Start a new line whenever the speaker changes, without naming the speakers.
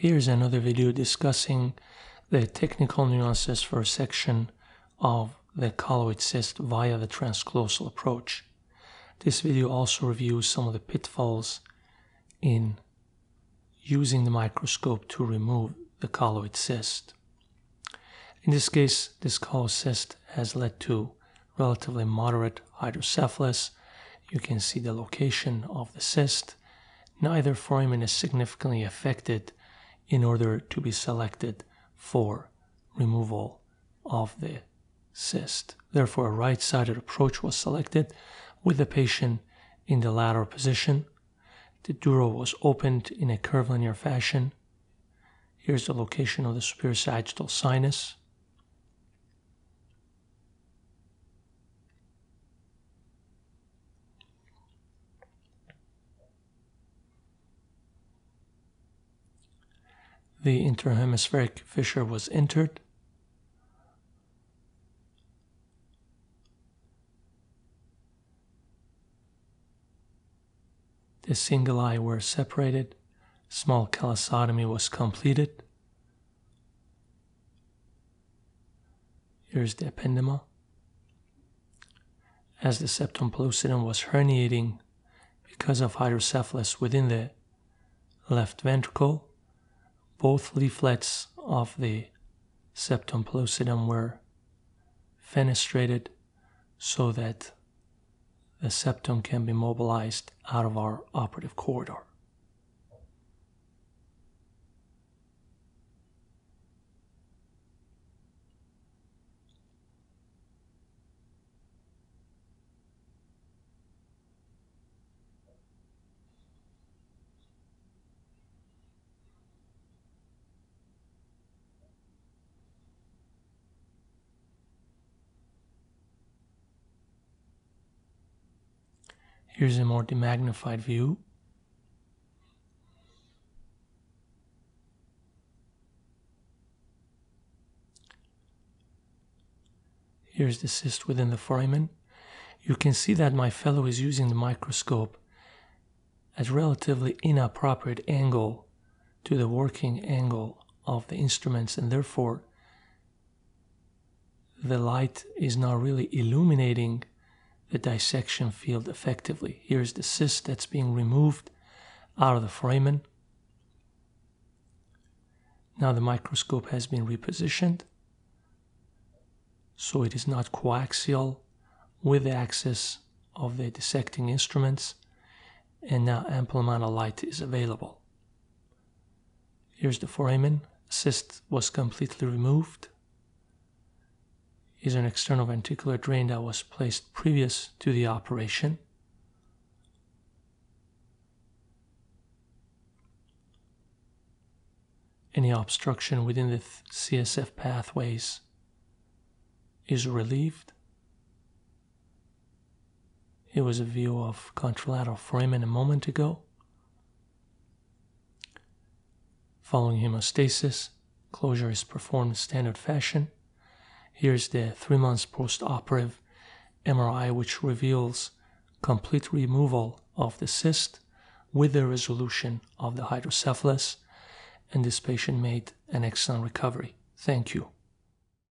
Here's another video discussing the technical nuances for resection of the colloid cyst via the transcallosal approach. This video also reviews some of the pitfalls in using the microscope to remove the colloid cyst. In this case, this colloid cyst has led to relatively moderate hydrocephalus. You can see the location of the cyst. Neither foramen is significantly affected in order to be selected for removal of the cyst. Therefore, a right-sided approach was selected with the patient in the lateral position. The dura was opened in a curvilinear fashion. Here's the location of the superior sagittal sinus. The interhemispheric fissure was entered. The cinguli were separated. Small callosotomy was completed. Here's the ependyma. As the septum pellucidum was herniating because of hydrocephalus within the left ventricle, both leaflets of the septum pellucidum were fenestrated so that the septum can be mobilized out of our operative corridor. Here's a more demagnified view. Here's the cyst within the foramen. You can see that my fellow is using the microscope at a relatively inappropriate angle to the working angle of the instruments and therefore the light is not really illuminating the dissection field effectively. Here's the cyst that's being removed out of the foramen. Now the microscope has been repositioned so it is not coaxial with the axis of the dissecting instruments and now ample amount of light is available. Here's the foramen. Cyst was completely removed is an external ventricular drain that was placed previous to the operation. Any obstruction within the CSF pathways is relieved. It was a view of contralateral foramen a moment ago. Following hemostasis, closure is performed in standard fashion. Here's the three months post-operative MRI, which reveals complete removal of the cyst with the resolution of the hydrocephalus, and this patient made an excellent recovery. Thank you.